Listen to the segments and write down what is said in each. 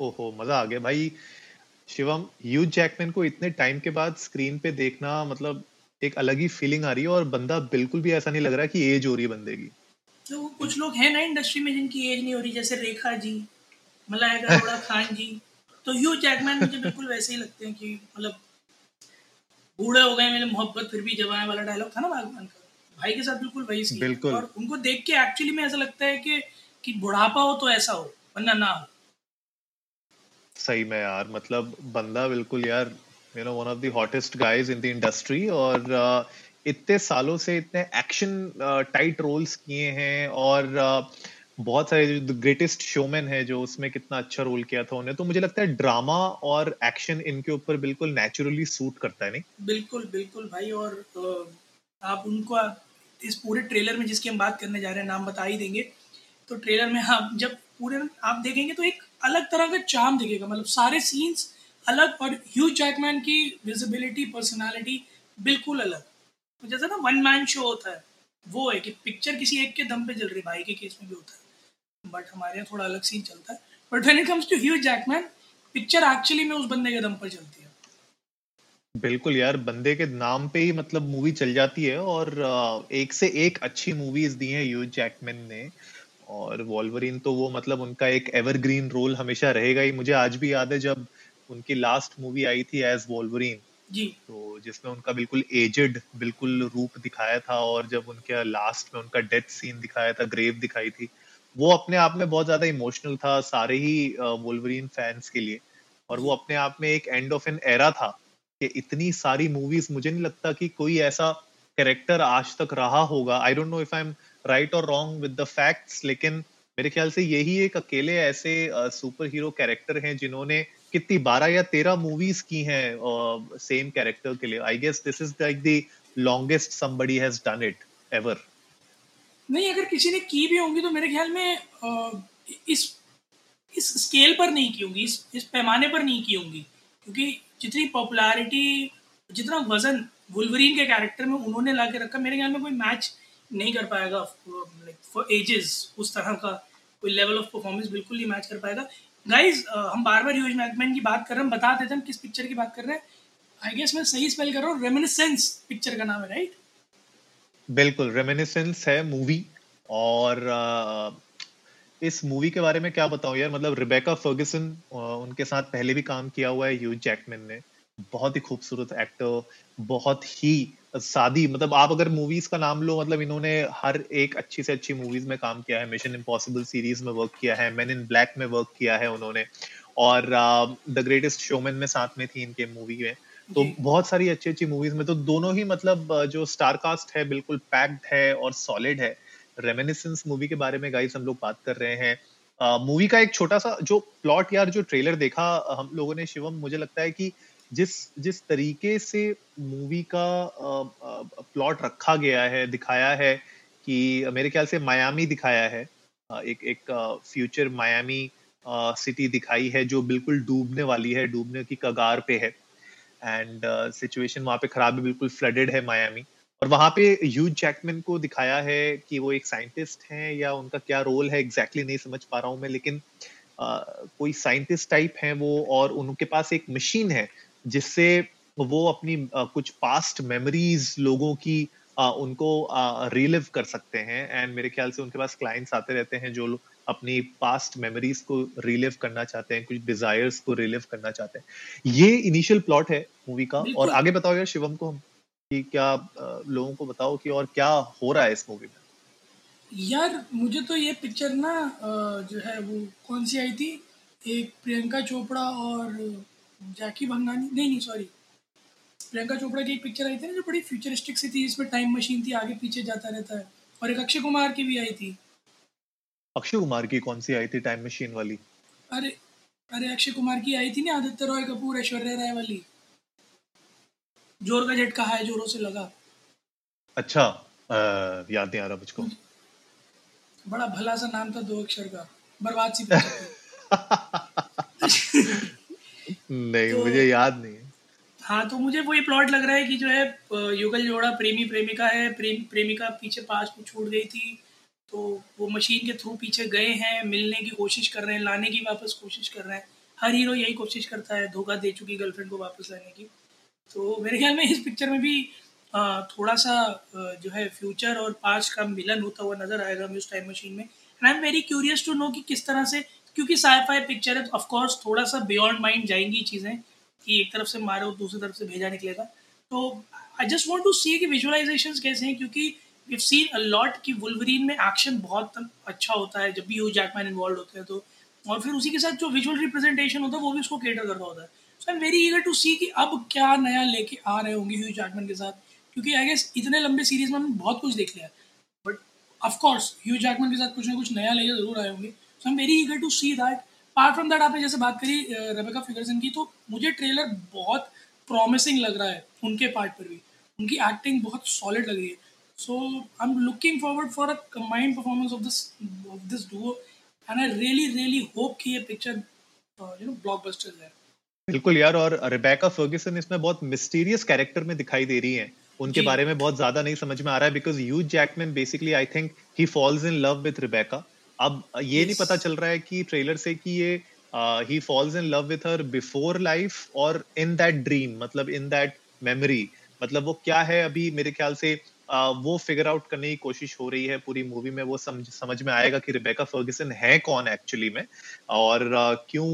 ओहो मज़ा आ गया भाई। शिवम ह्यूज जैकमैन को इतने टाइम के बाद स्क्रीन पे देखना मतलब एक अलग ही फीलिंग आ रही है और बंदा बिल्कुल भी ऐसा नहीं लग रहा कि एज हो रही है बंदे की। तो कुछ लोग हैं ना इंडस्ट्री में जिनकी एज नहीं हो रही जैसे रेखा जी मलाइका अरोड़ा खान जी। तो ह्यू जैकमैन मुझे बिल्कुल वैसे ही लगते हैं कि मतलब बूढ़े हो गए मेरे मोहब्बत फिर भी जवान वाला डायलॉग था ना भगवान का। भाई के साथ बिल्कुल वही सी बिल्कुल। और उनको देख के एक्चुअली में ऐसा लगता है कि कि बुढ़ापा हो तो ऐसा हो वरना ना हो। सही में यार। मतलब बंदा बिल्कुल यार you know one of the hottest guys in the industry और uh, इतने सालों से इतने एक्शन टाइट रोल्स किए हैं और uh, बहुत सारे जो ग्रेटेस्ट शोमैन है जो उसमें कितना अच्छा रोल किया था उन्हें तो मुझे लगता है ड्रामा और एक्शन इनके ऊपर बिल्कुल नेचुरली सूट करता है नहीं? बिल्कुल बिल्कुल भाई और अ, आप उनको इस पूरे ट्रेलर में जिसकी हम बात करने जा रहे हैं नाम बता ही देंगे। तो ट्रेलर में आप जब पूरे आप देखेंगे तो एक अलग तरह का चार्म दिखेगा। मतलब सारे सीन्स अलग और ह्यू जैकमैन की विजिबिलिटी पर्सनालिटी बिल्कुल अलग। तो जैसा ना वन मैन शो होता है, वो है कि पिक्चर किसी एक के दम पे चल रही भाई के केस में भी होता है। बट हमारे यहाँ थोड़ा अलग सीन चलता है। But when it comes to Hugh Jackman picture actually में उस बंदे के दम पर चलती है। बिल्कुल यार, बंदे के नाम पे ही मतलब मूवी चल जाती है और एक से एक अच्छी मूवीज़ दी हैं ह्यूज जैकमैन ने। और वॉल्वरिन तो वो मतलब उनका एक एवरग्रीन रोल हमेशा रहेगा ही। मुझे आज भी याद है जब उनकी लास्ट मूवी आई थी एज वॉल्वरिन जी। तो जिसमें उनका बिल्कुल एजेड बिल्कुल रूप दिखाया था और जब उनके लास्ट में उनका डेथ सीन दिखाया था ग्रेव दिखाई थी वो अपने आप में बहुत ज़्यादा इमोशनल था सारे ही वोल्वरीन फैंस के लिए। और वो अपने आप में एक एंड ऑफ़ एन एरा था कि इतनी सारी मूवीज़ मुझे नहीं लगता कि कोई ऐसा कैरेक्टर आज तक रहा होगा। I don't know if I am right और रॉन्ग विद द फैक्ट्स लेकिन मेरे ख्याल से यही एक अकेले ऐसे सुपर हीरो कैरेक्टर हैं जिन्होंने कितनी बारह या तेरह मूवीज़ की हैं सेम कैरेक्टर के लिए। I guess this is like the longest somebody has done it ever नहीं, अगर किसी ने की भी होंगी तो मेरे ख्याल में इस इस स्केल पर नहीं की होंगी, इस इस पैमाने पर नहीं की होंगी। क्योंकि जितनी पॉपुलैरिटी जितना वज़न वुल्वरीन के कैरेक्टर में उन्होंने ला के रखा। मेरे ख्याल में कोई मैच नहीं कर पाएगा लाइक फॉर एजेस उस तरह का कोई लेवल ऑफ़ परफॉर्मेंस बिल्कुल नहीं मैच कर पाएगा। गाइज़ हम बार बार ह्यूज मैकमैन की बात कर रहे हैं बता देते हैं हम किस पिक्चर की बात कर रहे हैं। आई गेस मैं सही स्पेल कर रहा हूँ रेमिनिसेंस पिक्चर का नाम है राइट बिल्कुल रेमिनिसेंस है मूवी और अ, इस मूवी के बारे में क्या बताऊँ यार? मतलब रिबेका फर्गुसन अ, उनके साथ पहले भी काम किया हुआ है ह्यूज जैकमैन ने। बहुत ही खूबसूरत एक्टर बहुत ही सादी मतलब आप अगर मूवीज़ का नाम लो मतलब इन्होंने हर एक अच्छी से अच्छी मूवीज़ में काम किया है मिशन इम्पॉसिबल सीरीज़ में वर्क किया है मैन इन ब्लैक में वर्क किया है उन्होंने और द ग्रेटेस्ट शोमैन में साथ में थी इनके मूवी में। तो बहुत सारी अच्छी अच्छी मूवीज़ में तो दोनों ही मतलब जो स्टार कास्ट है बिल्कुल पैक्ड है और सॉलिड है। रेमिनिसेंस मूवी के बारे में गाइस हम लोग बात कर रहे हैं। मूवी का एक छोटा सा जो प्लॉट यार जो ट्रेलर देखा हम लोगों ने शिवम मुझे लगता है कि जिस जिस तरीके से मूवी का प्लॉट रखा गया है दिखाया है कि मेरे ख्याल से मायामी दिखाया है एक एक फ्यूचर मायामी सिटी दिखाई है जो बिल्कुल डूबने वाली है डूबने की कगार पे है। एंड सिचुएशन वहाँ पे खराब है बिल्कुल फ्लडेड है मायामी और वहाँ पे ह्यूज जैकमैन को दिखाया है कि वो एक साइंटिस्ट हैं या उनका क्या रोल है एग्जैक्टली exactly नहीं समझ पा रहा हूँ मैं लेकिन अ, कोई साइंटिस्ट टाइप हैं वो और उनके पास एक मशीन है जिससे वो अपनी अ, कुछ पास्ट मेमोरीज लोगों की अ, उनको रिलिव कर सकते हैं। एंड मेरे ख्याल से उनके पास क्लाइंट्स आते रहते हैं जो अपनी पास्ट मेमोरीज को रिलिव करना चाहते हैं कुछ डिजायर्स को रिलिव करना चाहते हैं। ये इनिशियल प्लॉट है मूवी का। और आगे बताओ यार शिवम को कि क्या लोगों को बताओ कि और क्या हो रहा है इस मूवी में? यार मुझे तो ये पिक्चर ना जो है वो कौन सी आई थी? एक प्रियंका चोपड़ा और जैकी भंगानी नहीं नहीं सॉरी प्रियंका चोपड़ा की एक पिक्चर आई थी ना जो बड़ी फ्यूचरिस्टिक सी थी इसमें टाइम मशीन थी आगे पीछे जाता रहता है। और एक अक्षय कुमार की भी आई थी। अक्षय कुमार की कौन सी आई थी टाइम मशीन वाली? अरे अरे अक्षय कुमार की आई थी ना आदित्य रॉय कपूर ऐश्वर्या राय वाली। ज़ोर का झटका है जोरों से लगा। अच्छा आ, याद नहीं आ रहा मुझको। बड़ा भला सा नाम था दो अक्षर का। बर्बाद सी नहीं तो- मुझे याद नहीं हाँ। तो मुझे वही प्लॉट लग रहा है कि जो है युगल जोड़ा प्रेमी प्रेमिका है प्रेम प्रेमिका पीछे पास में छूट गई थी तो वो मशीन के थ्रू पीछे गए हैं मिलने की कोशिश कर रहे हैं लाने की वापस कोशिश कर रहे हैं। हर हीरो यही कोशिश करता है धोखा दे चुकी गर्लफ्रेंड को वापस लाने की। तो मेरे ख्याल में इस पिक्चर में भी थोड़ा सा जो है फ्यूचर और पास्ट का मिलन होता हुआ नज़र आएगा हमें उस टाइम मशीन में। And I am very curious to know कि किस तरह से क्योंकि साईफाई पिक्चर है तो ऑफकोर्स थोड़ा सा बियॉन्ड माइंड जाएँगी चीज़ें, कि एक तरफ़ से मारो, दूसरी तरफ़ से भेजा निकलेगा। तो I just want to see कि विजुअलाइजेशंस कैसे हैं, क्योंकि वी सीन अ लॉट कि वुल्वरीन में एक्शन बहुत अच्छा होता है, जब भी ह्यू जैकमैन इन्वॉल्व होते हैं तो और फिर उसी के साथ जो विजुअल रिप्रेजेंटेशन होता है, वो भी उसको केटर कर रहा होता है। So I am very eager to see कि अब क्या नया लेके आ रहे होंगे ह्यू जैकमैन के साथ, क्योंकि आई गेस इतने लंबे सीरीज़ में हमने बहुत कुछ देख लिया। बट ऑफकोर्स ह्यू जैकमैन के साथ कुछ ना कुछ नया लेके ज़रूर आए होंगे। So am very eager to see that part from that आपने जैसे बात करी रेबेका फिगरसन की तो मुझे ट्रेलर बहुत प्रॉमिसिंग लग रहा है उनके पार्ट पर भी। उनकी एक्टिंग बहुत सॉलिड लग रही है। So I am looking forward for a combined performance of this of this duo and I really really hope कि ये पिक्चर यू नो ब्लॉकबस्टर है। बिल्कुल यार और रिबेका फर्ग्यूसन इसमें बहुत मिस्टीरियस कैरेक्टर में दिखाई दे रही हैं। उनके बारे में बहुत ज़्यादा नहीं समझ में आ रहा है because Hugh Jackman basically I think he falls in love with Rebecca अब ये yes. नहीं पता चल रहा है कि ट्रेलर से कि ये he falls in love with her before life और इन दैट ड्रीम मतलब इन दैट मेमोरी मतलब वो क्या है अभी मेरे ख्याल से uh, वो फिगर आउट करने की कोशिश हो रही है पूरी मूवी में वो समझ समझ में आएगा कि रिबेका फर्गिसन है कौन एक्चुअली में और क्यों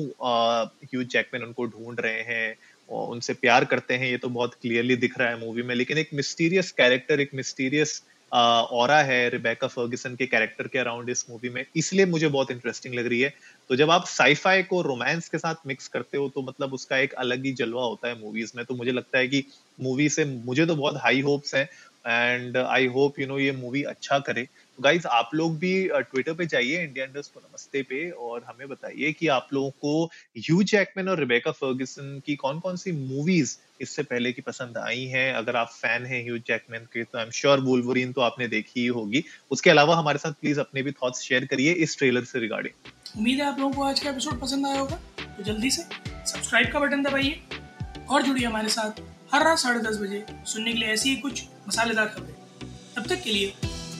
ह्यू जैकमैन उनको ढूंढ रहे हैं और उनसे प्यार करते हैं ये तो बहुत क्लियरली दिख रहा है मूवी में लेकिन एक मिस्टीरियस कैरेक्टर एक मिस्टीरियस और है रिबेका फर्गिसन के कैरेक्टर के अराउंड इस मूवी में, इसलिए मुझे बहुत इंटरेस्टिंग लग रही है। तो जब आप साईफाई को रोमांस के साथ मिक्स करते हो तो मतलब उसका एक अलग ही जलवा होता है मूवीज़ में। तो मुझे लगता है कि मूवी से मुझे तो बहुत हाई होप्स हैं and I hope you know ये मूवी अच्छा करे। गाइज़ आप लोग भी ट्विटर पे जाइए इंडिया इंडस्ट को नमस्ते पे, और हमें बताइए कि आप लोगों को ह्यू जैकमैन और रिबेका फर्ग्यूसन की कौन कौन सी मूवीज़ इससे पहले की पसंद आई हैं? अगर आप फ़ैन हैं ह्यू जैकमैन के तो आई एम श्योर वुल्वरीन तो आपने देखी ही होगी। उसके अलावा हमारे साथ प्लीज़ अपने भी थॉट्स शेयर करिए इस ट्रेलर से रिगार्डिंग उम्मीद है आप लोगों को आज का एपिसोड पसंद आया होगा। तो जल्दी से सब्सक्राइब का बटन दबाइए और जुड़िए हमारे साथ हर रात साढ़े दस बजे सुनने के लिए ऐसी ही कुछ मसालेदार खबरें। तब तक के लिए